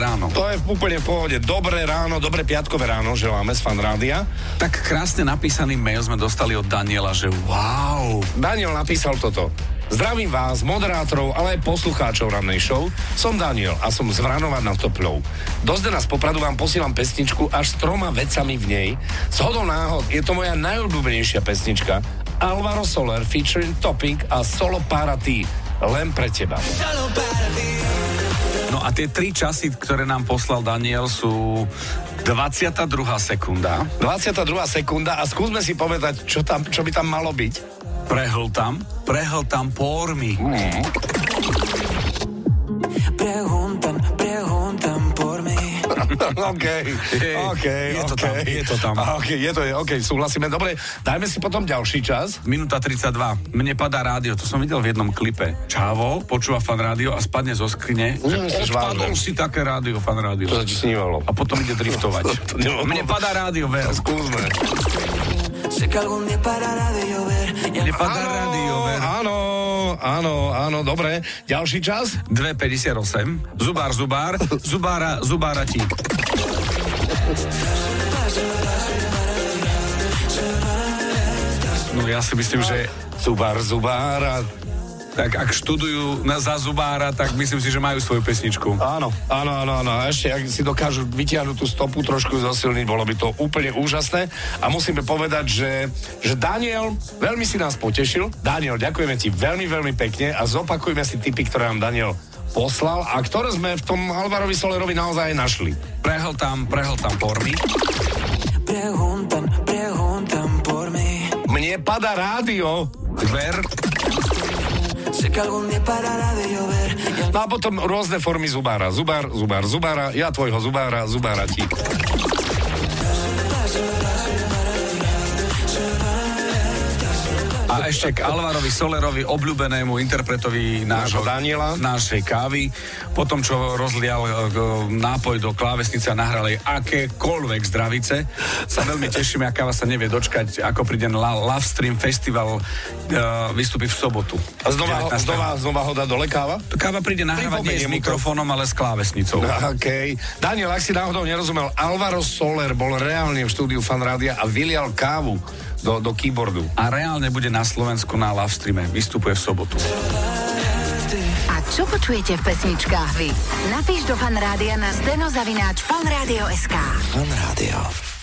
ráno. To je úplne v pohode. Dobré ráno, dobré piatkové ráno želáme z Fan Rádia. Tak krásne napísaný mail sme dostali od Daniela, že wow. Daniel napísal toto. Zdravím vás, moderátorov, ale aj poslucháčov rannej show. Som Daniel a som z Vranova nad Topľou. Do Zdena z Popradu vám posielam pesničku až s troma vecami v nej. S hodou náhod je to moja najobľúbenejšia pesnička. Alvaro Soler featuring Topping a Solo Para. Len pre teba. No a tie tri časy, ktoré nám poslal Daniel, sú 22. sekunda. 22. sekunda a skúsme si povedať, čo, tam, čo by tam malo byť. Prehltam, prehltam pormy. Mm. Preguntan, preguntan por mí. OK, OK, je to OK. tam, je to tam. OK, je to, je, OK, súhlasíme. Dobre, dajme si potom ďalší čas. Minúta 32. Mne padá rádio, to som videl v jednom klipe. Čávo počúva fan rádio a spadne zo skrine. Myslíš Odpadol si také rádio, fan rádio. To sa ti snívalo. A potom ide driftovať. Mne padá rádio, ver. Skúsme. Sé que algún día parará de llover. y Mne padá rádio, áno, áno, dobre. Ďalší čas? 2,58. Zubár, zubár. Zubára, zubára ti. No ja si myslím, že Zubár, zubár a... tak ak študujú na, za zubára, tak myslím si, že majú svoju pesničku. Áno, áno, áno, áno. A ešte, ak si dokážu vytiahnuť tú stopu, trošku zosilniť, bolo by to úplne úžasné. A musíme povedať, že, že Daniel veľmi si nás potešil. Daniel, ďakujeme ti veľmi, veľmi pekne a zopakujme si tipy, ktoré nám Daniel poslal a ktoré sme v tom Alvarovi Solerovi naozaj našli. Prehltám, prehltám pormy. Preguntan, preguntan por mí. Mne padá rádio. Ver. Sé que algún de llover. No a potom rôzne formy zubára. Zubár, zubár, zubára, ja tvojho zubára, zubára ti. A ešte k Alvarovi Solerovi, obľúbenému interpretovi nášho, Daniela. našej kávy. Potom, čo rozlial e, nápoj do klávesnice a nahral jej akékoľvek zdravice, sa veľmi tešíme, a káva sa nevie dočkať, ako príde na Love Stream Festival, uh, vystúpi v sobotu. A znova, ho- 19.. znova, znova ho dá do lekáva? Káva príde nahrávať nie s mikrofónom, ale s klávesnicou. OK. Daniel, ak si náhodou nerozumel, Alvaro Soler bol reálne v štúdiu Fan Rádia a vylial kávu do, do keyboardu. A reálne bude na Slovensku na live streame. Vystupuje v sobotu. A čo počujete v pesničkách vy? Napíš do fanrádia na steno zavináč fanradio.sk. Fan Rádio.